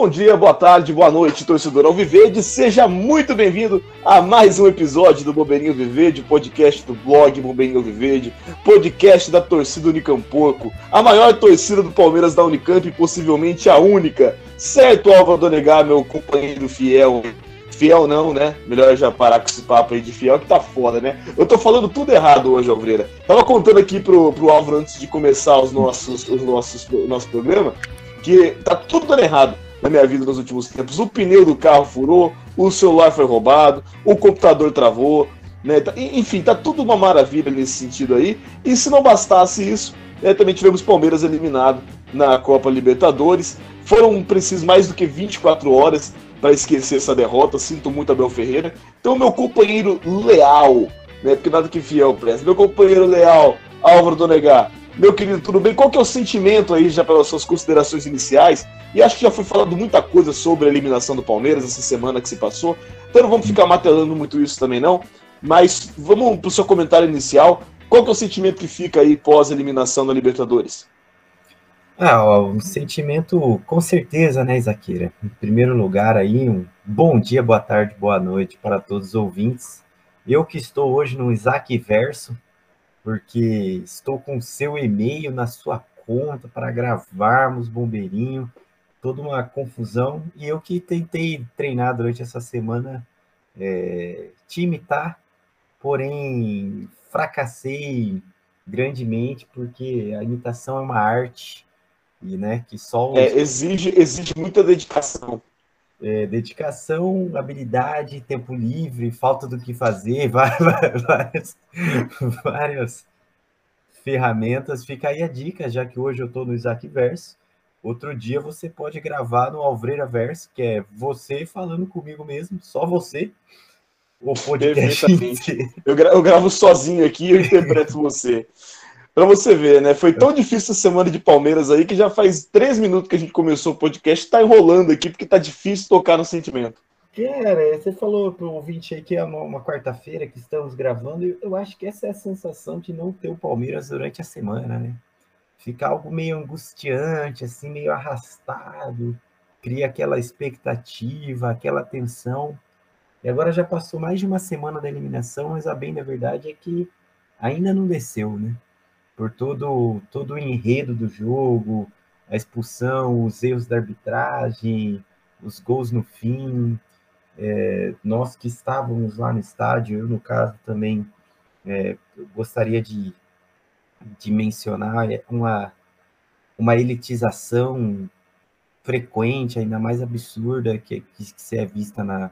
Bom dia, boa tarde, boa noite, torcedor Alviverde. Seja muito bem-vindo a mais um episódio do Bobeirinho Viverde, podcast do blog Bobeirinho Alviverde, podcast da torcida Unicampoco, a maior torcida do Palmeiras da Unicamp e possivelmente a única. Certo, Álvaro Donegar, meu companheiro fiel. Fiel não, né? Melhor já parar com esse papo aí de fiel, que tá foda, né? Eu tô falando tudo errado hoje, Alvreira. Tava contando aqui pro, pro Álvaro antes de começar os nossos, os nossos, o nosso programa, que tá tudo dando errado na minha vida nos últimos tempos. O pneu do carro furou, o celular foi roubado, o computador travou, né? Tá, enfim, tá tudo uma maravilha nesse sentido aí. E se não bastasse isso, né, também tivemos Palmeiras eliminado na Copa Libertadores. Foram precisos mais do que 24 horas para esquecer essa derrota. Sinto muito Abel Ferreira. Então, meu companheiro leal, né? Porque nada que fiel presta. Meu companheiro leal, Álvaro Donegar. Meu querido, tudo bem? Qual que é o sentimento aí, já pelas suas considerações iniciais? E acho que já foi falado muita coisa sobre a eliminação do Palmeiras essa semana que se passou. Então não vamos ficar matelando muito isso também não. Mas vamos para o seu comentário inicial. Qual que é o sentimento que fica aí pós eliminação da Libertadores? Ah, um sentimento com certeza, né, Isaqueira? Em primeiro lugar aí, um bom dia, boa tarde, boa noite para todos os ouvintes. Eu que estou hoje no Isaac Verso, porque estou com seu e-mail na sua conta para gravarmos Bombeirinho, toda uma confusão. E eu que tentei treinar durante essa semana, é, te imitar, porém fracassei grandemente, porque a imitação é uma arte, e né, que só... É, exige, exige muita dedicação é, dedicação, habilidade, tempo livre, falta do que fazer, várias, várias ferramentas. Fica aí a dica, já que hoje eu estou no Isaac Verso. Outro dia você pode gravar no Alvreira Verso, que é você falando comigo mesmo, só você. O podcast. Eu, gra eu gravo sozinho aqui e eu interpreto você. Pra você ver, né? Foi tão difícil a semana de Palmeiras aí que já faz três minutos que a gente começou o podcast, tá enrolando aqui porque tá difícil tocar no sentimento. Cara, você falou pro ouvinte aí que é uma, uma quarta-feira que estamos gravando, e eu acho que essa é a sensação de não ter o Palmeiras durante a semana, né? Fica algo meio angustiante, assim, meio arrastado, cria aquela expectativa, aquela tensão. E agora já passou mais de uma semana da eliminação, mas a bem da verdade é que ainda não desceu, né? Por todo, todo o enredo do jogo, a expulsão, os erros da arbitragem, os gols no fim. É, nós que estávamos lá no estádio, eu no caso também é, gostaria de, de mencionar é, uma, uma elitização frequente, ainda mais absurda, que, que, que se é vista na,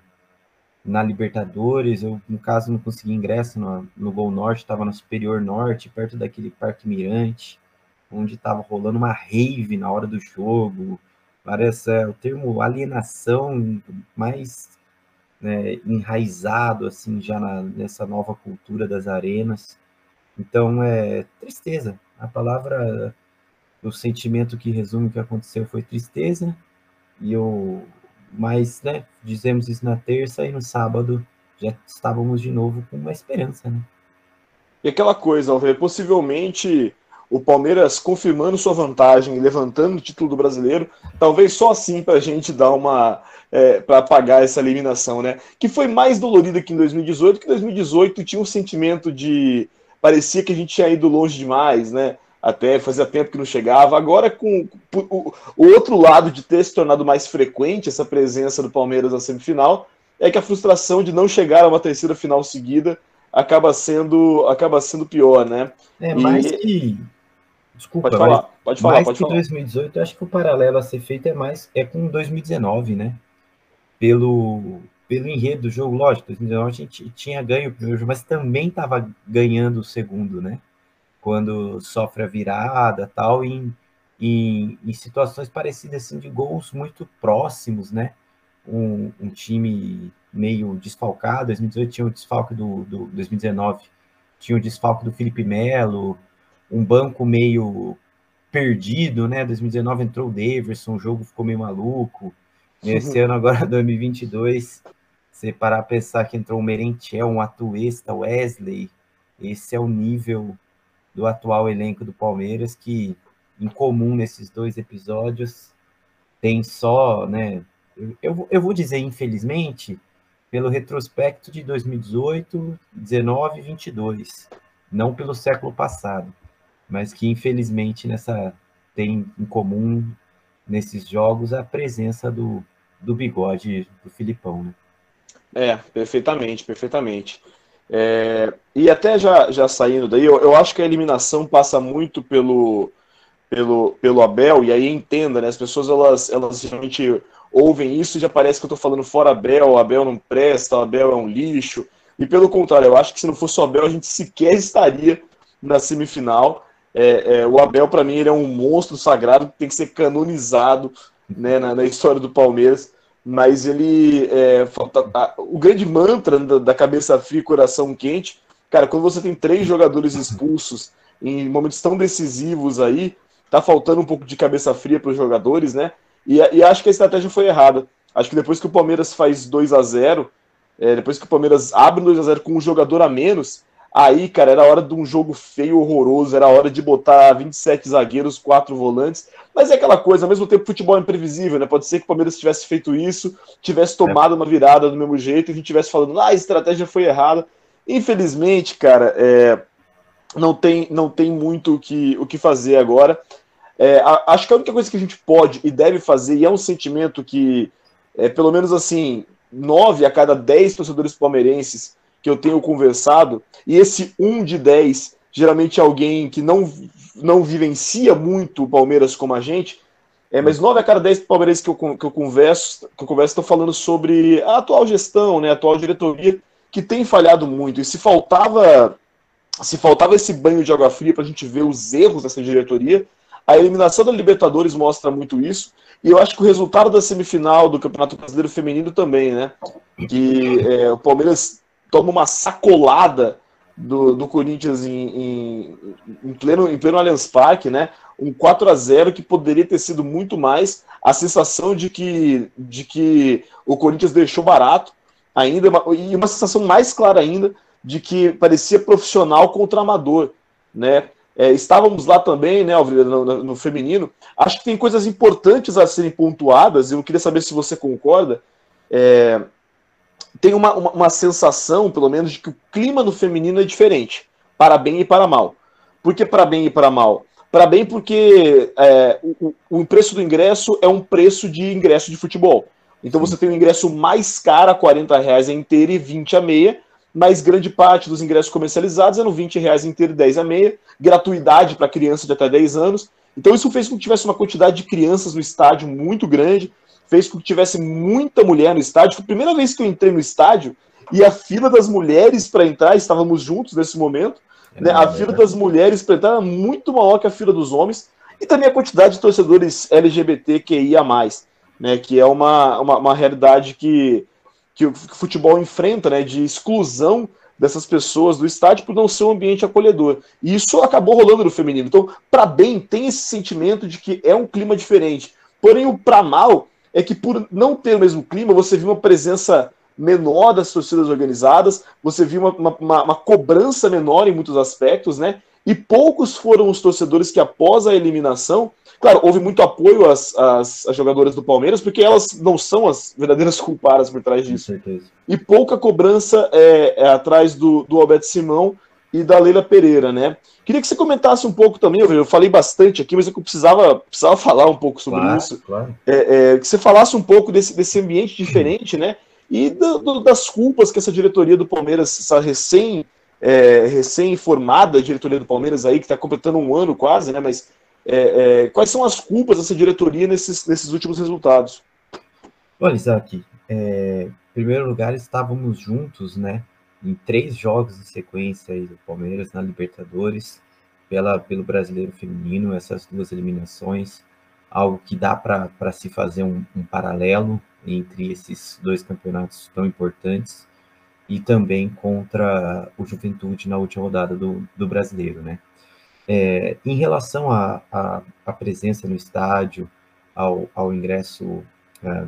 na Libertadores. Eu, no caso, não consegui ingresso no, no Gol Norte, estava no Superior Norte, perto daquele Parque Mirante, onde estava rolando uma rave na hora do jogo. Parece é, o termo alienação mais né, enraizado assim já na, nessa nova cultura das arenas. Então é tristeza. A palavra, o sentimento que resume o que aconteceu foi tristeza. E eu mas, né, dizemos isso na terça e no sábado já estávamos de novo com uma esperança, né? E aquela coisa, Alver, possivelmente o Palmeiras confirmando sua vantagem, levantando o título do brasileiro, talvez só assim para a gente dar uma. É, para apagar essa eliminação, né? Que foi mais dolorida que em 2018, que em 2018 tinha um sentimento de. parecia que a gente tinha ido longe demais, né? Até fazia tempo que não chegava. Agora, com o, outro lado de ter se tornado mais frequente essa presença do Palmeiras na semifinal, é que a frustração de não chegar a uma terceira final seguida acaba sendo, acaba sendo pior, né? É, mais e... que. Desculpa, pode falar, pode falar. Mais pode que falar. 2018, eu acho que o paralelo a ser feito é mais é com 2019, né? Pelo, pelo enredo do jogo, lógico, 2019 a gente tinha ganho o primeiro jogo, mas também estava ganhando o segundo, né? Quando sofre a virada tal, em, em, em, situações parecidas assim, de gols muito próximos, né? Um, um, time meio desfalcado, 2018 tinha o desfalque do, do 2019, tinha o desfalque do Felipe Melo, um banco meio perdido, né? 2019 entrou o Daverson, o jogo ficou meio maluco. Esse ano agora 2022, você parar a pensar que entrou o Merentiel, um Atuesta, Wesley, esse é o nível do atual elenco do Palmeiras, que em comum nesses dois episódios tem só, né? Eu, eu vou dizer, infelizmente, pelo retrospecto de 2018, 19 e 22, não pelo século passado, mas que infelizmente nessa tem em comum nesses jogos a presença do, do bigode do Filipão, né? É, perfeitamente, perfeitamente. É, e até já, já saindo daí, eu, eu acho que a eliminação passa muito pelo, pelo, pelo Abel, e aí entenda, né? As pessoas elas, elas realmente ouvem isso e já parece que eu tô falando fora Abel, Abel não presta, Abel é um lixo. E pelo contrário, eu acho que se não fosse o Abel, a gente sequer estaria na semifinal. É, é, o Abel, para mim, ele é um monstro sagrado que tem que ser canonizado né, na, na história do Palmeiras mas ele é, o grande mantra da, cabeça fria e coração quente, cara, quando você tem três jogadores expulsos em momentos tão decisivos aí, tá faltando um pouco de cabeça fria para os jogadores, né? E, e, acho que a estratégia foi errada. Acho que depois que o Palmeiras faz 2 a 0 é, depois que o Palmeiras abre 2 a 0 com um jogador a menos, Aí, cara, era hora de um jogo feio, horroroso, era hora de botar 27 zagueiros, quatro volantes. Mas é aquela coisa, ao mesmo tempo, futebol é imprevisível, né? Pode ser que o Palmeiras tivesse feito isso, tivesse tomado uma virada do mesmo jeito e a gente tivesse falando, ah, a estratégia foi errada. Infelizmente, cara, é, não, tem, não tem muito o que, o que fazer agora. É, a, acho que a única coisa que a gente pode e deve fazer, e é um sentimento que, é, pelo menos assim, nove a cada dez torcedores palmeirenses que eu tenho conversado, e esse um de 10, geralmente alguém que não, não vivencia muito o Palmeiras como a gente, é, mas 9 a cada 10 palmeirenses que eu, que eu converso, que eu converso estão falando sobre a atual gestão, né, a atual diretoria, que tem falhado muito. E se faltava se faltava esse banho de água fria para a gente ver os erros dessa diretoria, a eliminação da Libertadores mostra muito isso. E eu acho que o resultado da semifinal do Campeonato Brasileiro Feminino também, né? Que é, o Palmeiras toma uma sacolada do, do Corinthians em, em, em, pleno, em pleno Allianz Parque, né? Um 4 a 0 que poderia ter sido muito mais. A sensação de que, de que o Corinthians deixou barato ainda, e uma sensação mais clara ainda de que parecia profissional contra amador, né? É, estávamos lá também, né, no, no, no, feminino. Acho que tem coisas importantes a serem pontuadas, e eu queria saber se você concorda. É, tem uma, uma, uma, sensação, pelo menos, de que o clima no feminino é diferente, para bem e para mal. Por que para bem e para mal? Para bem porque é, o, o preço do ingresso é um preço de ingresso de futebol. Então você tem um ingresso mais caro, a 40 reais a inteira e 20 a meia, mas grande parte dos ingressos comercializados eram 20 reais inteiro e 10 a meia, gratuidade para criança de até 10 anos. Então isso fez com que tivesse uma quantidade de crianças no estádio muito grande, fez com que tivesse muita mulher no estádio. Foi a primeira vez que eu entrei no estádio e a fila das mulheres para entrar, estávamos juntos nesse momento, é né? a fila das mulheres para entrar era muito maior que a fila dos homens, e também a quantidade de torcedores LGBTQIA, né? que é uma, uma, uma realidade que, que o futebol enfrenta, né? de exclusão dessas pessoas do estádio por não ser um ambiente acolhedor. E isso acabou rolando no feminino. Então, para bem, tem esse sentimento de que é um clima diferente. Porém, o para mal é que por não ter o mesmo clima, você viu uma presença menor das torcidas organizadas, você viu uma, uma, uma, cobrança menor em muitos aspectos, né? E poucos foram os torcedores que, após a eliminação, claro, houve muito apoio às, às, às jogadoras do Palmeiras, porque elas não são as verdadeiras culpadas por trás disso. E pouca cobrança é, é atrás do, do Alberto Simão e da Leila Pereira, né? Queria que você comentasse um pouco também, eu falei bastante aqui, mas eu precisava, precisava falar um pouco sobre claro, isso. Claro. É, é, que você falasse um pouco desse, desse ambiente diferente, né? E do, do, das culpas que essa diretoria do Palmeiras, essa recém, é, recém-formada diretoria do Palmeiras aí, que está completando um ano quase, né? Mas é, é, quais são as culpas dessa diretoria nesses, nesses últimos resultados? Olha, Isaac, é, em primeiro lugar, estávamos juntos, né? Em três jogos em sequência aí do Palmeiras na Libertadores, pela, pelo Brasileiro Feminino, essas duas eliminações, algo que dá para se fazer um, um, paralelo entre esses dois campeonatos tão importantes e também contra o Juventude na última rodada do, do Brasileiro, né? É, em relação à presença no estádio, ao, ao ingresso é,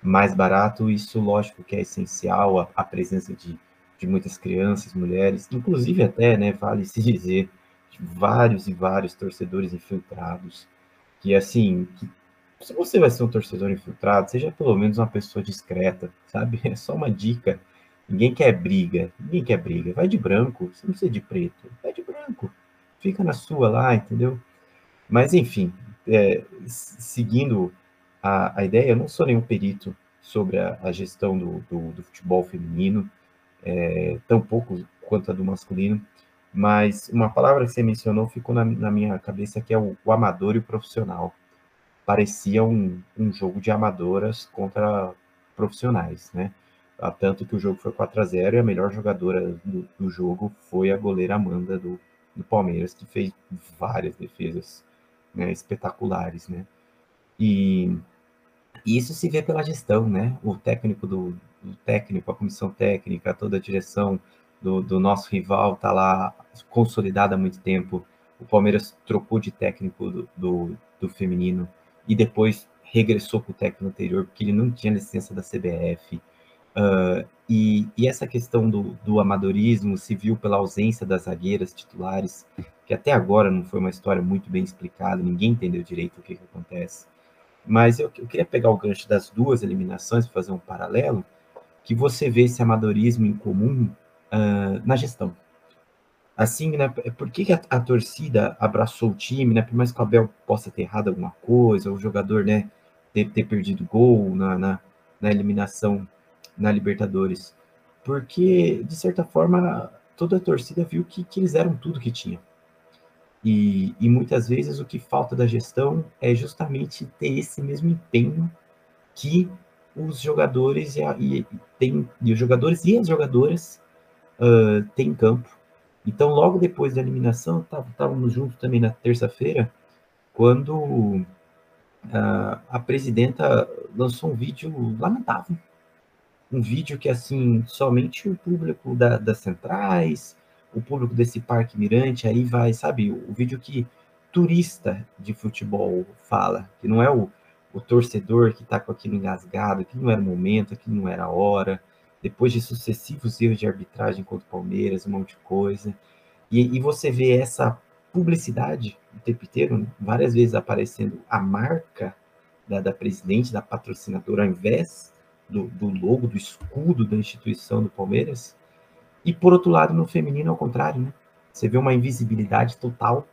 mais barato, isso lógico que é essencial, a, a presença de de muitas crianças, mulheres, inclusive até, né, vale se dizer, vários e vários torcedores infiltrados, que assim, que se você vai ser um torcedor infiltrado, seja pelo menos uma pessoa discreta, sabe? É só uma dica. Ninguém quer briga, ninguém quer briga. Vai de branco, você não precisa de preto, vai de branco. Fica na sua lá, entendeu? Mas, enfim, é, seguindo a, a, ideia, eu não sou nenhum perito sobre a, a gestão do, do, do, futebol feminino, é, tão pouco quanto a do masculino, mas uma palavra que você mencionou ficou na, na minha cabeça, que é o, o amador e o profissional parecia um, um jogo de amadoras contra profissionais, né? Tanto que o jogo foi 4 a 0 e a melhor jogadora do, do jogo foi a goleira Amanda do, do Palmeiras, que fez várias defesas né, espetaculares, né? E, e, isso se vê pela gestão, né? O técnico do técnico, a comissão técnica, toda a direção do, do nosso rival está lá consolidada há muito tempo. O Palmeiras trocou de técnico do, do, do feminino e depois regressou para o técnico anterior, porque ele não tinha licença da CBF. Uh, e, e, essa questão do, do, amadorismo se viu pela ausência das zagueiras titulares, que até agora não foi uma história muito bem explicada, ninguém entendeu direito o que, que acontece. Mas eu, eu, queria pegar o gancho das duas eliminações, fazer um paralelo, que você vê esse amadorismo em comum uh, na gestão assim, né? Por que, a, a, torcida abraçou o time, né? Por mais que o Abel possa ter errado alguma coisa, o jogador, né, ter, ter perdido gol na, na, na, eliminação na Libertadores. Porque, de certa forma, toda a torcida viu que, que eles eram tudo que tinha. E, e muitas vezes o que falta da gestão é justamente ter esse mesmo empenho que os jogadores e, a, e, tem, e os jogadores e as jogadoras uh, têm campo então, logo depois da eliminação, estávamos juntos também na terça-feira, quando uh, a presidenta lançou um vídeo lamentável. Um vídeo que, assim, somente o público da, das centrais, o público desse Parque Mirante, aí vai, sabe, o, o vídeo que turista de futebol fala, que não é o, o torcedor que está com aquilo engasgado, que não era o momento, que não era a hora, depois de sucessivos erros de arbitragem contra o Palmeiras, um monte de coisa. E, e você vê essa publicidade o tempo inteiro, né? várias vezes aparecendo a marca da, da presidente, da patrocinadora, ao invés do, do, logo, do escudo da instituição do Palmeiras. E por outro lado, no feminino, ao contrário, né? Você vê uma invisibilidade total,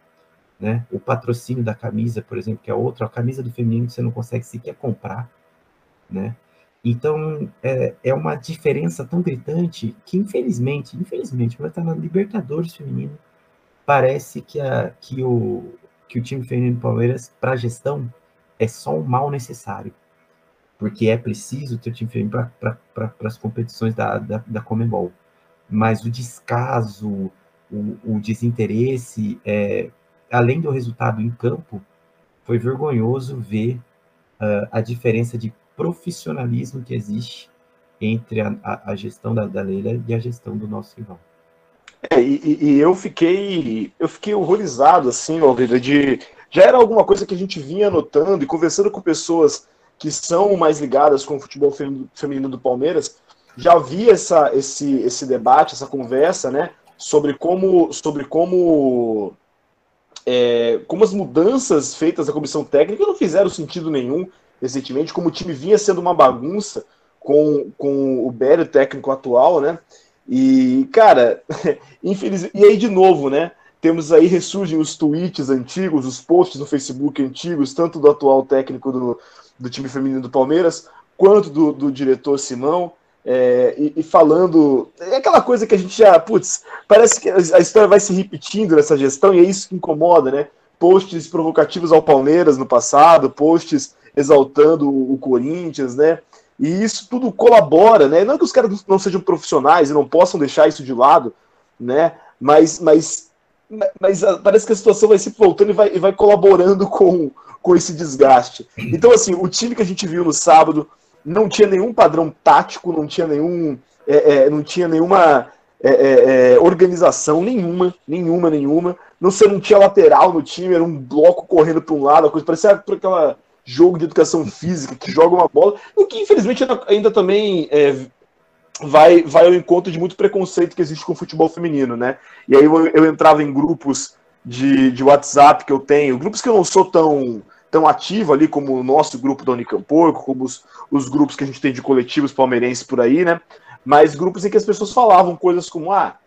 né? O patrocínio da camisa, por exemplo, que é outra, a camisa do feminino você não consegue sequer comprar, né? Então, é, é uma diferença tão gritante que, infelizmente, infelizmente, quando está na Libertadores feminino, parece que, a, que, o, que o time feminino Palmeiras, para gestão, é só um mal necessário. Porque é preciso ter o time feminino para as competições da, da, da. Mas o descaso, o, o desinteresse, é, além do resultado em campo, foi vergonhoso ver uh, a diferença de profissionalismo que existe entre a, a, a gestão da, da Leila e a gestão do nosso rival. É, e, e, eu fiquei eu fiquei horrorizado assim, Oliveira, de já era alguma coisa que a gente vinha notando e conversando com pessoas que são mais ligadas com o futebol feminino do Palmeiras, já havia essa, esse, esse debate, essa conversa, né, sobre como sobre como é, como as mudanças feitas na comissão técnica não fizeram sentido nenhum recentemente, como o time vinha sendo uma bagunça com, com o Bério, técnico atual, né? E, cara, infelizmente. E aí, de novo, né? Temos aí, ressurgem os tweets antigos, os posts no Facebook antigos, tanto do atual técnico do, do time feminino do Palmeiras, quanto do, do diretor Simão, é, e, e, falando. É aquela coisa que a gente já. Putz, parece que a história vai se repetindo nessa gestão, e é isso que incomoda, né? Posts provocativos ao Palmeiras no passado, posts exaltando o Corinthians, né? E isso tudo colabora, né? Não que os caras não sejam profissionais e não possam deixar isso de lado, né? Mas, mas, mas parece que a situação vai se voltando e vai, e vai colaborando com, com esse desgaste. Então, assim, o time que a gente viu no sábado não tinha nenhum padrão tático, não tinha nenhum, é, é, não tinha nenhuma é, é, é organização nenhuma, nenhuma, nenhuma. Não, você não tinha lateral no time, era um bloco correndo para um lado, a coisa parecia aquela jogo de educação física, que joga uma bola, o que infelizmente ainda também é, vai, vai ao encontro de muito preconceito que existe com o futebol feminino, né? E aí eu, eu entrava em grupos de, de WhatsApp que eu tenho, grupos que eu não sou tão tão ativo ali como o nosso grupo da Unicamporco, como os, os grupos que a gente tem de coletivos palmeirenses por aí, né? Mas grupos em que as pessoas falavam coisas como, ah,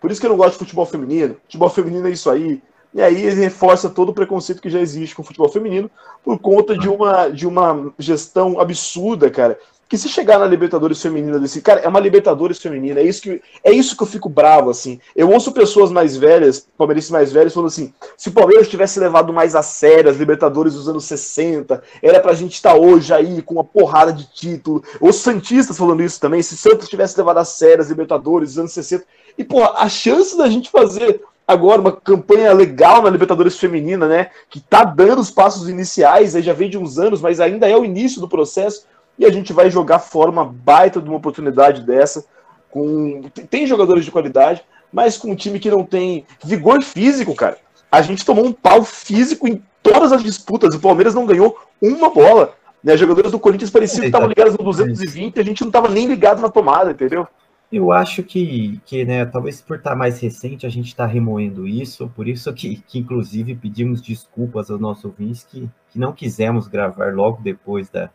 por isso que eu não gosto de futebol feminino, futebol feminino é isso aí. E aí ele reforça todo o preconceito que já existe com o futebol feminino por conta de uma, de uma gestão absurda, cara, que se chegar na Libertadores feminina desse cara, é uma Libertadores feminina, é isso que é isso que eu fico bravo assim. Eu ouço pessoas mais velhas, palmeirenses mais velhos falando assim: se o Palmeiras tivesse levado mais a sério as Libertadores dos anos 60, era pra gente estar tá hoje aí com uma porrada de título. Os santistas falando isso também, se Santos tivesse levado a sério as Libertadores dos anos 60, e pô, a chance da gente fazer agora uma campanha legal na Libertadores feminina, né, que tá dando os passos iniciais, aí já vem de uns anos, mas ainda é o início do processo e a gente vai jogar fora uma baita de uma oportunidade dessa. Com tem jogadores de qualidade, mas com um time que não tem vigor físico, cara. A gente tomou um pau físico em todas as disputas. O Palmeiras não ganhou uma bola. Né? Jogadores do Corinthians pareciam que estavam ligados no 220 e a gente não estava nem ligado na tomada, entendeu? Eu acho que, que né, talvez por estar mais recente, a gente está remoendo isso, por isso que, que, inclusive, pedimos desculpas aos nossos ouvintes que, que não quisemos gravar logo depois da,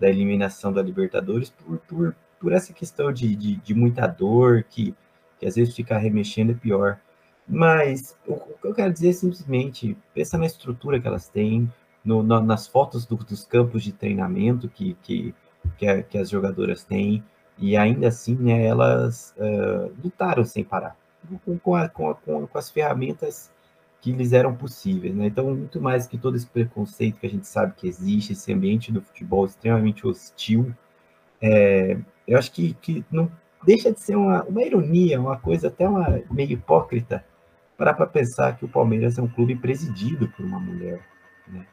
da eliminação da Libertadores por, por, por essa questão de, de, de, muita dor, que, que às vezes ficar remexendo é pior. Mas o, o que eu quero dizer é simplesmente, pensa na estrutura que elas têm, no, no, nas fotos do, dos campos de treinamento que, que, que, a, que, as jogadoras têm, e ainda assim né, elas uh, lutaram sem parar, com, com, a, com, a, com as ferramentas que lhes eram possíveis. Né? Então, muito mais que todo esse preconceito que a gente sabe que existe, esse ambiente do futebol extremamente hostil, é, eu acho que, que não deixa de ser uma, uma ironia, uma coisa até uma, meio hipócrita, para para pensar que o Palmeiras é um clube presidido por uma mulher, né?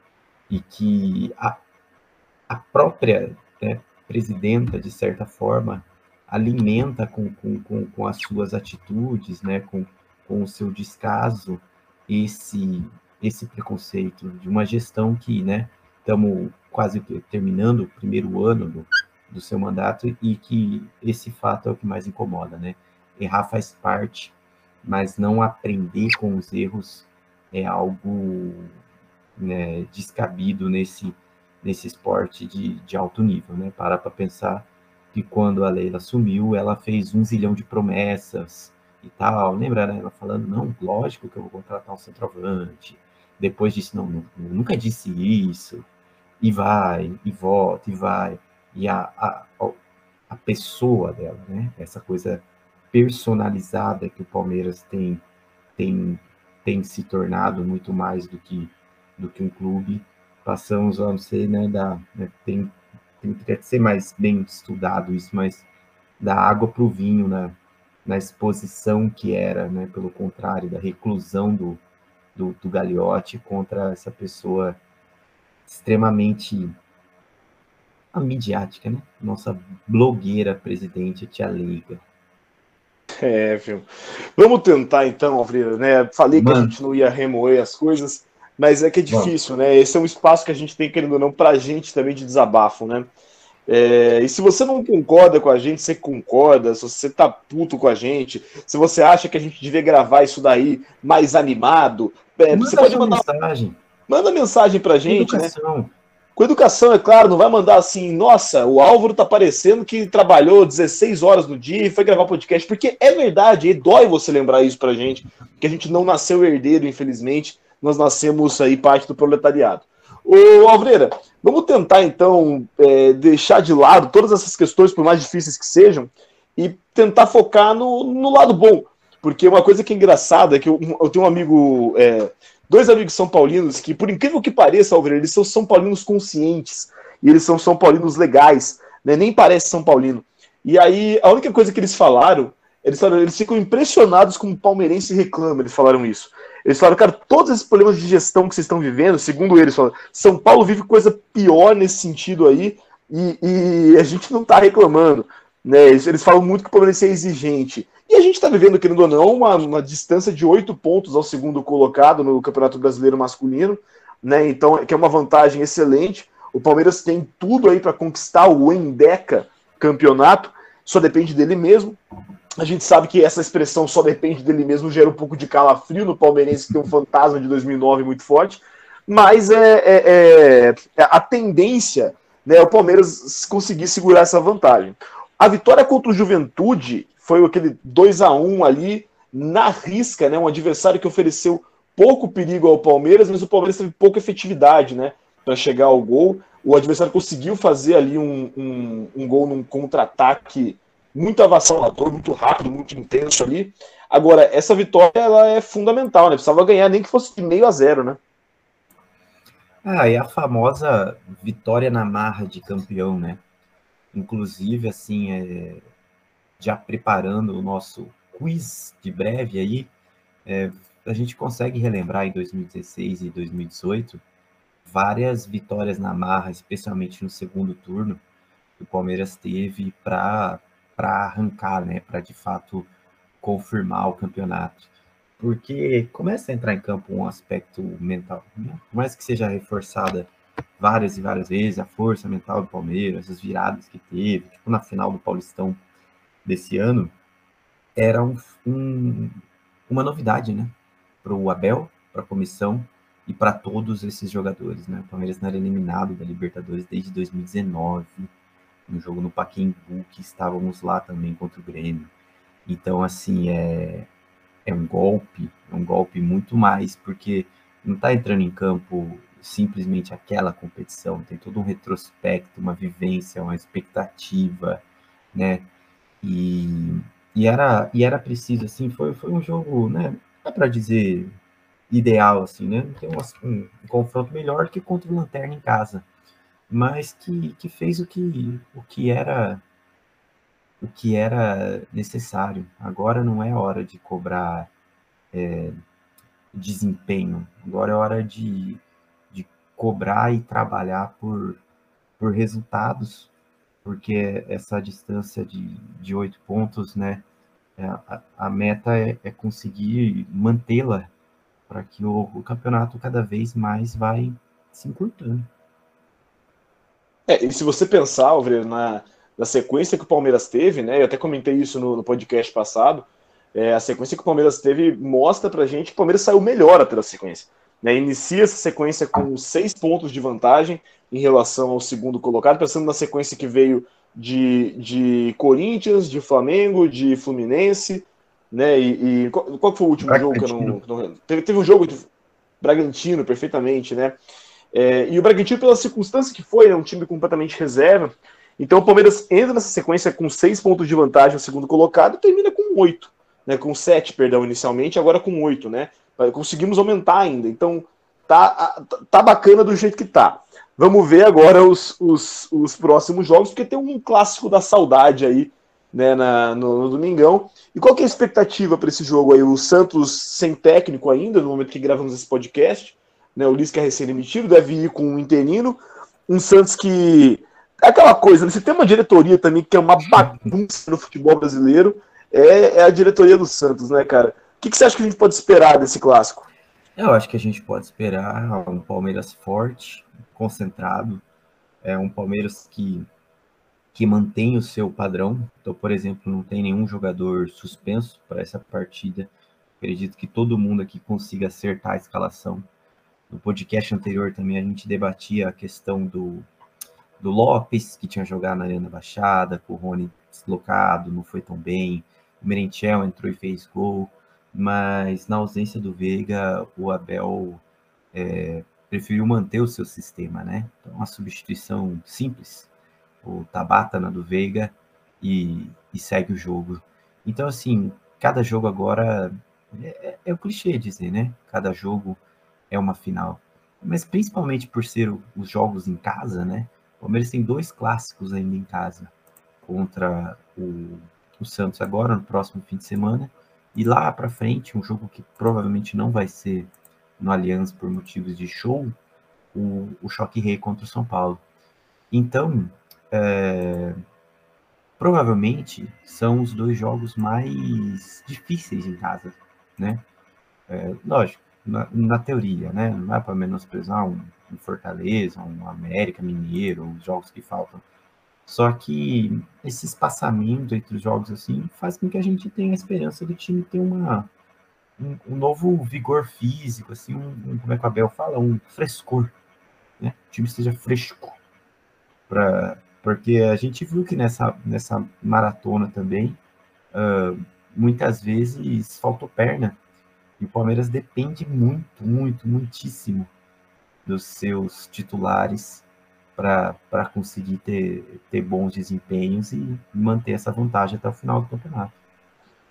e que a, a própria né, presidenta, de certa forma, alimenta com, com, com, com as suas atitudes, né, com, com o seu descaso, esse esse preconceito de uma gestão que, né, estamos quase terminando o primeiro ano do, do seu mandato e que esse fato é o que mais incomoda, né? Errar faz parte, mas não aprender com os erros é algo né, descabido nesse nesse esporte de, de alto nível, né? Para para pensar que quando a Leila assumiu, ela fez um zilhão de promessas, e tal. Lembra né, ela falando, não, lógico que eu vou contratar um centroavante. Depois disse, não, nunca disse isso. E vai, e volta, e vai. E a, a, a pessoa dela, né? Essa coisa personalizada que o Palmeiras tem, tem, tem se tornado muito mais do que, do que um clube. Passamos a não sei, né, da, né, tem, tem que ser mais bem estudado isso, mas da água para o vinho, né? Na exposição que era, né, pelo contrário, da reclusão do, do, do Gagliotti contra essa pessoa extremamente midiática, né? Nossa blogueira presidente, tia Leiga. É, viu? Vamos tentar então, Alfredo, né? Falei Mano. que a gente não ia remoer as coisas, mas é que é difícil, Mano. né? Esse é um espaço que a gente tem, querendo ou não, pra gente também de desabafo, né? É, e se você não concorda com a gente, você concorda, se você tá puto com a gente, se você acha que a gente devia gravar isso daí mais animado, é, você pode mandar mensagem. Manda mensagem pra gente, né? educação. né? Com educação, é claro, não vai mandar assim, nossa, o Álvaro tá parecendo que trabalhou 16 horas no dia e foi gravar podcast, porque é verdade, e dói você lembrar isso pra gente, que a gente não nasceu herdeiro, infelizmente, nós nascemos aí parte do proletariado. Ô, Alvreira, vamos tentar então é, deixar de lado todas essas questões, por mais difíceis que sejam, e tentar focar no, no lado bom. Porque uma coisa que é engraçada é que eu, eu tenho um amigo, é, dois amigos são paulinos, que por incrível que pareça, Alvreira, eles são São Paulinos conscientes, e eles são São Paulinos legais, né? nem parece São Paulino. E aí, a única coisa que eles falaram, eles, falaram, eles ficam impressionados como o palmeirense reclama, eles falaram isso. Eles falaram, cara, todos esses problemas de gestão que vocês estão vivendo, segundo eles, falaram, São Paulo vive coisa pior nesse sentido aí, e, e a gente não está reclamando. Né? Eles, eles, falam muito que o Palmeiras é exigente. E a gente está vivendo, querendo ou não, uma, uma distância de oito pontos ao segundo colocado no Campeonato Brasileiro Masculino, né? Então, que é uma vantagem excelente. O Palmeiras tem tudo aí para conquistar o Endeca campeonato, só depende dele mesmo. A gente sabe que essa expressão só depende dele mesmo, gera um pouco de calafrio no palmeirense, que tem um fantasma de 2009 muito forte. mas é, é, é, é a tendência né, o Palmeiras conseguir segurar essa vantagem. A vitória contra o Juventude foi aquele 2 a 1 ali na risca, né, um adversário que ofereceu pouco perigo ao Palmeiras, mas o Palmeiras teve pouca efetividade né, para chegar ao gol. O adversário conseguiu fazer ali um, um, um gol num contra-ataque muito avassalador, muito rápido, muito intenso ali. Agora, essa vitória ela é fundamental, né? Precisava ganhar nem que fosse de meio a zero, né? Ah, e a famosa vitória na marra de campeão, né? Inclusive, assim, é, já preparando o nosso quiz de breve aí, é, a gente consegue relembrar em 2016 e 2018 várias vitórias na marra, especialmente no segundo turno, que o Palmeiras teve para arrancar, né? Para de fato confirmar o campeonato porque começa a entrar em campo um aspecto mental, né? por mais que seja reforçada várias e várias vezes a força mental do Palmeiras, as viradas que teve, tipo na final do Paulistão desse ano, era um, um, uma novidade, né, para o Abel, para a comissão e para todos esses jogadores, né? O Palmeiras não era eliminado da Libertadores desde 2019, no jogo no Pacaembu, que estávamos lá também contra o Grêmio. Então, assim, é, é um golpe, é um golpe muito mais, porque não está entrando em campo simplesmente aquela competição, tem todo um retrospecto, uma vivência, uma expectativa, né? E, e, era, e era preciso, assim, foi, foi um jogo, né? Não é para dizer ideal, assim, né? Tem um, um, um, confronto melhor que contra o Lanterna em casa, mas que, que fez o que, o que era o que era necessário. Agora não é hora de cobrar é, desempenho, agora é hora de, de cobrar e trabalhar por, por resultados, porque essa distância de oito pontos, né? É, a, a meta é, é conseguir mantê-la para que o, o campeonato cada vez mais vai se encurtando. É, e se você pensar, Alvreiro, na, da sequência que o Palmeiras teve, né? Eu até comentei isso no, no podcast passado. É, a sequência que o Palmeiras teve mostra pra gente que o Palmeiras saiu melhor até da sequência. Né? Inicia essa sequência com seis pontos de vantagem em relação ao segundo colocado, pensando na sequência que veio de, de Corinthians, de Flamengo, de Fluminense, né? E, e qual, qual, foi o último jogo que eu não. não teve, teve um jogo de Bragantino, perfeitamente, né? É, e o Bragantino, pela circunstância que foi, é um time completamente reserva, então o Palmeiras entra nessa sequência com seis pontos de vantagem no segundo colocado e termina com oito, né? Com sete, perdão, inicialmente, agora com oito, né? Conseguimos aumentar ainda. Então tá, tá bacana do jeito que tá. Vamos ver agora os, os, os próximos jogos, porque tem um clássico da saudade aí, né, na, no, no Domingão. E qual que é a expectativa para esse jogo aí? O Santos sem técnico ainda, no momento que gravamos esse podcast, né? O Lisca é recém-demitido, deve ir com um interino. Um Santos que é aquela coisa, né? você tem uma diretoria também que é uma bagunça no futebol brasileiro, é, é a diretoria do Santos, né, cara? O que, que, você acha que a gente pode esperar desse clássico? Eu acho que a gente pode esperar um Palmeiras forte, concentrado, é um Palmeiras que, que mantém o seu padrão. Então, por exemplo, não tem nenhum jogador suspenso para essa partida. Acredito que todo mundo aqui consiga acertar a escalação. No podcast anterior também a gente debatia a questão do do Lopes, que tinha jogado na Arena Baixada, com o Rony deslocado, não foi tão bem. O Merentiel entrou e fez gol, mas na ausência do Veiga, o Abel é, preferiu manter o seu sistema, né? Então, uma substituição simples, o Tabata na do Veiga e, e segue o jogo. Então, assim, cada jogo agora é, é, é o clichê dizer, né? Cada jogo é uma final. Mas principalmente por ser os jogos em casa, né? O Palmeiras tem dois clássicos ainda em casa contra o, o Santos agora, no próximo fim de semana. E lá para frente, um jogo que provavelmente não vai ser no Allianz por motivos de show, o, o Choque Rei contra o São Paulo. Então, é, provavelmente são os dois jogos mais difíceis em casa, né? É, lógico, na, na, teoria, né? Não é para menosprezar um, um Fortaleza, um América Mineiro, os jogos que faltam. Só que esse espaçamento entre os jogos assim faz com que a gente tenha a esperança do time ter uma, um, um novo vigor físico, assim, um, como é que o Abel fala, um frescor, né? O time esteja fresco, pra, porque a gente viu que nessa, nessa maratona também, uh, muitas vezes faltou perna, e o Palmeiras depende muito, muito, muitíssimo dos seus titulares para conseguir ter, ter bons desempenhos e manter essa vantagem até o final do campeonato.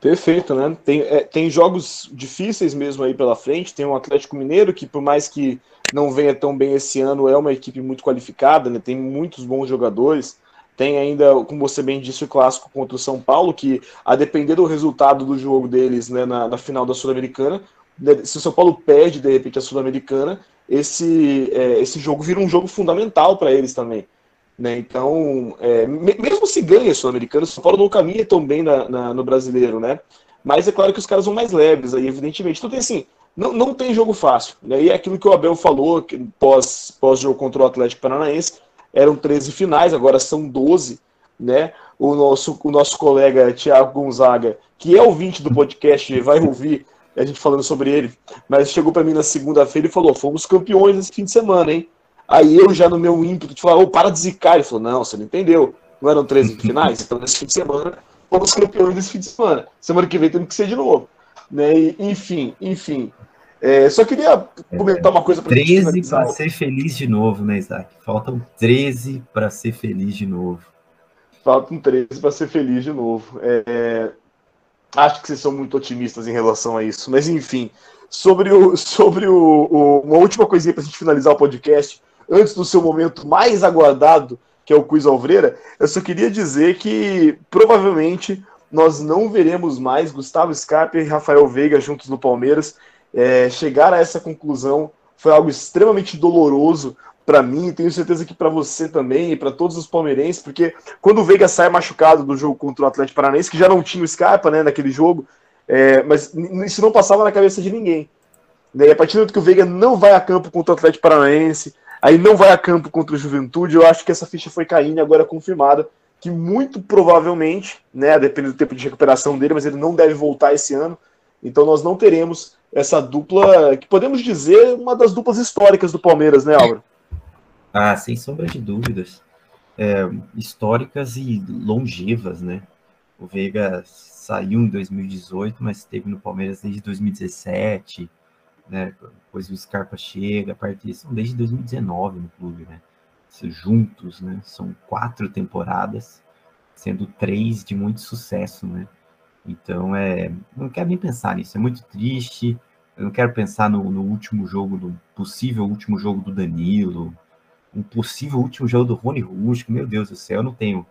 Perfeito, né? Tem, é, tem jogos difíceis mesmo aí pela frente. Tem o Atlético Mineiro, que por mais que não venha tão bem esse ano, é uma equipe muito qualificada, né? Tem muitos bons jogadores. Tem ainda, como você bem disse, o clássico contra o São Paulo, que a depender do resultado do jogo deles né, na, na final da Sul-Americana, né, se o São Paulo perde de repente a Sul-Americana, esse, é, esse jogo vira um jogo fundamental para eles também. Né? Então, é, mesmo se ganha Sul-Americano, São Paulo não caminha tão bem na, na, no brasileiro, né? Mas é claro que os caras vão mais leves aí, evidentemente. Então tem assim, não, não tem jogo fácil. Né? E é aquilo que o Abel falou que pós, pós jogo contra o Atlético Paranaense, eram 13 finais, agora são 12, né? O nosso, o nosso colega Tiago Gonzaga, que é ouvinte do podcast, vai ouvir a gente falando sobre ele, mas chegou para mim na segunda-feira e falou: fomos campeões esse fim de semana, hein? Aí eu já no meu ímpeto de falar, ô, oh, para de zicar. Ele falou, não, você não entendeu. Não eram 13 finais? Então nesse fim de semana, fomos campeões desse fim de semana. Semana que vem temos que ser de novo. Né? E, enfim, enfim. É, só queria comentar uma coisa para 13 para ser feliz de novo, né, Isaac? Faltam 13 para ser feliz de novo. Faltam 13 para ser feliz de novo. É, acho que vocês são muito otimistas em relação a isso. Mas enfim, sobre o, sobre o, o uma última coisinha para a gente finalizar o podcast antes do seu momento mais aguardado, que é o Quiz Alvreira, eu só queria dizer que provavelmente nós não veremos mais Gustavo Scarpa e Rafael Veiga juntos no Palmeiras. É, chegar a essa conclusão foi algo extremamente doloroso para mim, tenho certeza que para você também e para todos os palmeirenses, porque quando o Veiga sai machucado do jogo contra o Atlético Paranaense, que já não tinha o Scarpa né, naquele jogo, é, mas isso não passava na cabeça de ninguém. Né? E a partir do momento que o Veiga não vai a campo contra o Atlético Paranaense, Aí não vai a campo contra o Juventude. Eu acho que essa ficha foi caindo agora é confirmada. Que muito provavelmente, né, depende do tempo de recuperação dele, mas ele não deve voltar esse ano. Então nós não teremos essa dupla, que podemos dizer uma das duplas históricas do Palmeiras, né, Álvaro? Ah, sem sombra de dúvidas. É, históricas e longevas, né? O Veiga saiu em 2018, mas esteve no Palmeiras desde 2017 né? Depois o Scarpa chega, a partir são desde 2019 no clube, né? Juntos, né? São quatro temporadas, sendo três de muito sucesso, né? Então é, não quero nem pensar nisso, é muito triste. Eu não quero pensar no, no último jogo, do possível último jogo do Danilo, um possível último jogo do Rony Rústico. Meu Deus do céu, eu não tenho,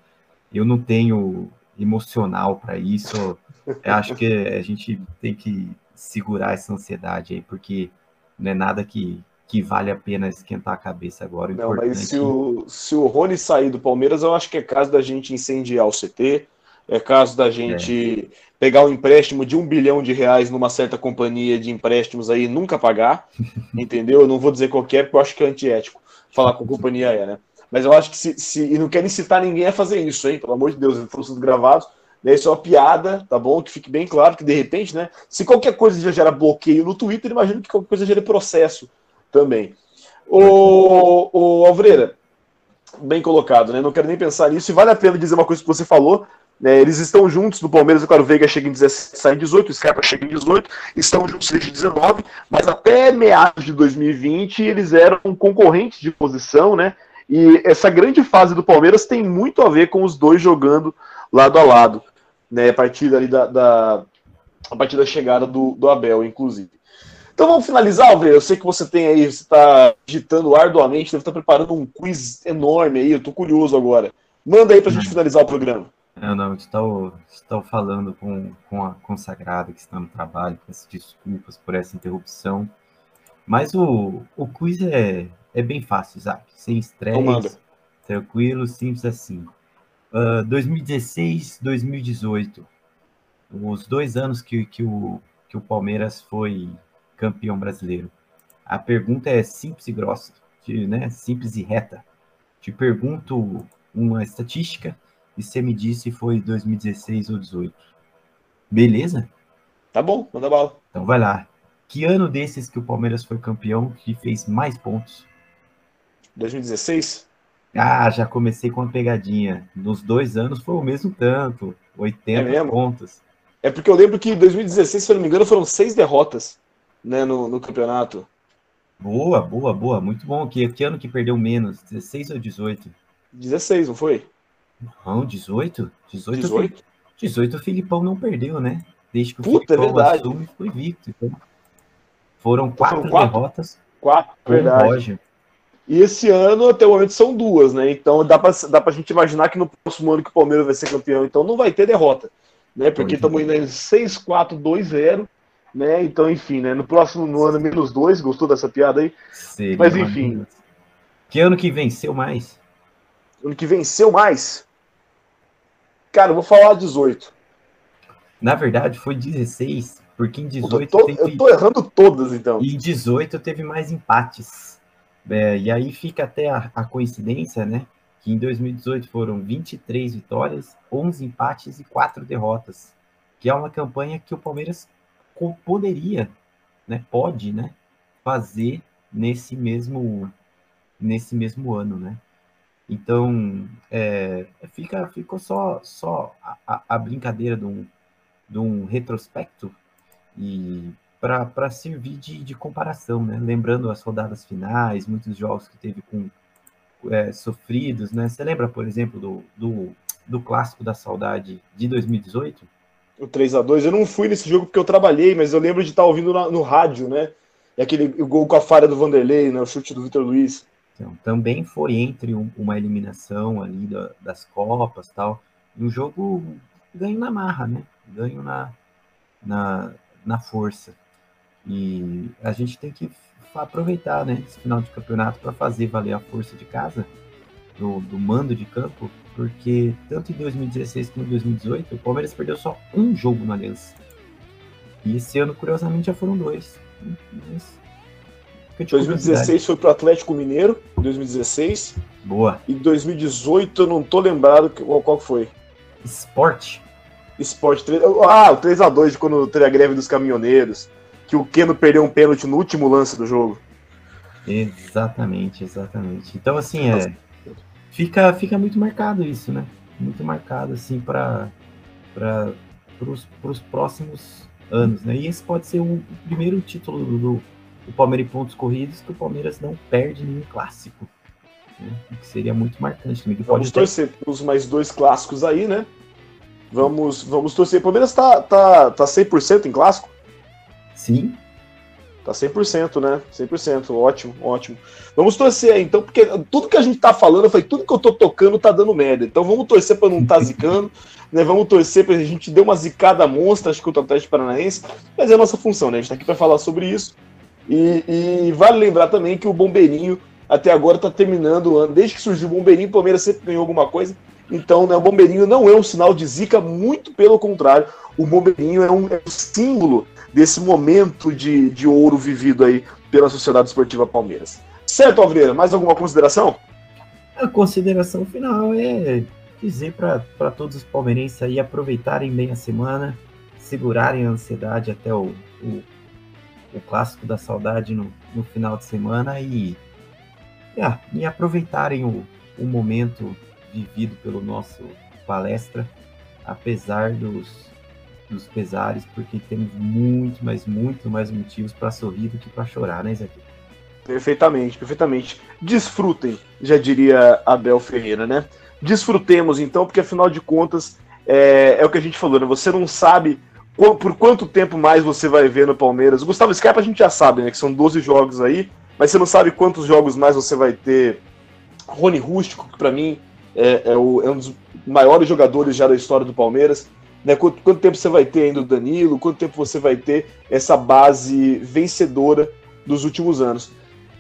eu não tenho emocional para isso. Eu acho que a gente tem que segurar essa ansiedade aí, porque não é nada que, que vale a pena esquentar a cabeça agora. não, mas se o, se o Rony sair do Palmeiras, eu acho que é caso da gente incendiar o CT, é caso da gente é. pegar um empréstimo de um bilhão de reais numa certa companhia de empréstimos aí e nunca pagar, entendeu? Eu não vou dizer qualquer, porque eu acho que é antiético falar com a companhia é, né? Mas eu acho que se, se e não quero incitar ninguém a fazer isso, hein? Pelo amor de Deus, foram gravados, né? Isso é uma piada, tá bom? Que fique bem claro que, de repente, né? Se qualquer coisa já gera bloqueio no Twitter, imagino que qualquer coisa gere processo também. O, o Alvreira, bem colocado, né? Não quero nem pensar nisso. E vale a pena dizer uma coisa que você falou. Né? Eles estão juntos no Palmeiras, claro, o Veiga chega em 17, sai em 18, o Scarpa chega em 18, estão juntos desde 19, mas até meados de 2020 eles eram concorrentes de posição, né? E essa grande fase do Palmeiras tem muito a ver com os dois jogando lado a lado né, a partir ali da, da, a partir da chegada do, do Abel, inclusive. Então vamos finalizar, Alver. Eu sei que você tem aí, você está digitando arduamente, deve estar preparando um quiz enorme aí, eu estou curioso agora. Manda aí para a gente finalizar o programa. Não, não, estou, estou falando com, com a consagrada que está no trabalho, peço desculpas por essa interrupção. Mas o, o quiz é, é bem fácil, Isaac. Sem estresse, tranquilo, simples assim. 2016, ah, 2018, os dois anos que, que, o, que o Palmeiras foi campeão brasileiro. A pergunta é simples e grossa, né? simples e reta. Te pergunto uma estatística e você me diz se foi 2016 ou 18. Beleza? Tá bom, manda bala. Então vai lá. Que ano desses que o Palmeiras foi campeão que fez mais pontos? 2016? Ah, já comecei com uma pegadinha. Nos dois anos foi o mesmo tanto, 80 é pontos. É porque eu lembro que em 2016, se eu não me engano, foram seis derrotas né, no, no campeonato. Boa, boa, boa. Muito bom. Que, que ano que perdeu menos? 16 ou 18? 16, não foi? Não, 18? 18, 18? 18 o Filipão não perdeu, né? Desde que o Puta, é Filipão é verdade. assume, foi invicto. Então, foram quatro, foram quatro? derrotas. Quatro, verdade. Roger. E esse ano, até o momento, são duas, né? Então dá pra, dá pra gente imaginar que no próximo ano que o Palmeiras vai ser campeão, então não vai ter derrota. Né? Porque estamos indo em 6-4-2-0. Né? Então, enfim, né? No próximo no ano menos dois, gostou dessa piada aí? Seria Mas enfim. Que ano que venceu mais? Ano que venceu mais. Cara, eu vou falar 18. Na verdade, foi 16, porque em Eu 18 tô, teve... eu tô errando todas, então. E em 18 teve mais empates. É, e aí fica até a, a coincidência, né? Que em 2018 foram 23 vitórias, 11 empates e 4 derrotas. Que é uma campanha que o Palmeiras poderia, né? Pode, né? Fazer nesse mesmo, nesse mesmo ano, né? Então, é, fica, ficou só, só a, a- a brincadeira de um, de um retrospecto e para servir de, de comparação, né? Lembrando as rodadas finais, muitos jogos que teve com é, sofridos, né? Você lembra, por exemplo, do, do, do clássico da saudade de 2018? O 3x2. Eu não fui nesse jogo porque eu trabalhei, mas eu lembro de estar ouvindo na- no rádio, né? E aquele gol com a falha do Vanderlei, né? O chute do Vitor Luiz. Então, também foi entre um- uma eliminação ali da- das Copas tal, e um jogo ganho na marra, né? Ganho na, na, na força. E a gente tem que aproveitar, né, esse final de campeonato para fazer valer a força de casa, do, do mando de campo, porque tanto em 2016 como em 2018, o Palmeiras perdeu só um jogo no Aliança. E esse ano, curiosamente, já foram dois. Mas. 2016 foi pro Atlético Mineiro, 2016. Boa. E 2018 eu não tô lembrado qual, qual foi. Esporte. Esporte 3. Ah, o 3x2 quando teve a greve dos caminhoneiros. Que o Keno perdeu um pênalti no último lance do jogo. Exatamente, exatamente. Então, assim, é, fica, fica muito marcado isso, né? Muito marcado, assim, para os próximos anos, né? E esse pode ser o primeiro título do, do, do Palmeiras em pontos corridos que o Palmeiras não perde nenhum clássico. Né? O que seria muito marcante também. Vamos torcer pelos mais dois clássicos aí, né? Vamos, vamos torcer. O Palmeiras tá, tá, tá 100% em clássico? Sim, Tá 100%, né? 100%. Ótimo, ótimo. Vamos torcer aí, então, porque tudo que a gente tá falando, foi tudo que eu tô tocando tá dando merda. Então vamos torcer pra não tá zicando, né? Vamos torcer pra gente dar uma zicada monstra, acho que o Atlético Paranaense, mas é a nossa função, né? A gente tá aqui pra falar sobre isso. E, e vale lembrar também que o Bombeirinho até agora tá terminando o ano. Desde que surgiu o Bombeirinho, o Palmeiras sempre ganhou alguma coisa. Então, né, o Bombeirinho não é um sinal de zica, muito pelo contrário. O Bombeirinho é um, é um símbolo desse momento de, de ouro vivido aí pela Sociedade Esportiva Palmeiras. Certo, Alvreira? Mais alguma consideração? A consideração final é dizer para todos os palmeirenses aí aproveitarem bem a semana, segurarem a ansiedade até o, o, o clássico da saudade no, no final de semana e, é, e aproveitarem o, o momento vivido pelo nosso palestra, apesar dos, dos pesares, porque temos muito, mas muito mais motivos para sorrir do que para chorar, né, Zé? Perfeitamente, perfeitamente. Desfrutem, já diria Abel Ferreira, né? Desfrutemos então, porque afinal de contas é, é o que a gente falou, né? Você não sabe por quanto tempo mais você vai ver no Palmeiras. O Gustavo Scarpa a gente já sabe, né? Que são 12 jogos aí, mas você não sabe quantos jogos mais você vai ter. Rony Rústico, que pra mim é, é o- é um dos maiores jogadores já da história do Palmeiras. Né? Quanto, quanto tempo você vai ter ainda o Danilo? Quanto tempo você vai ter essa base vencedora dos últimos anos?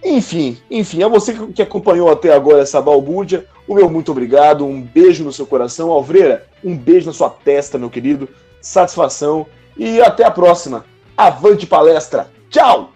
Enfim, enfim, a você que acompanhou até agora essa balbúrdia, o meu muito obrigado, um beijo no seu coração. Alvreira, um beijo na sua testa, meu querido. Satisfação e até a próxima. Avante palestra. Tchau!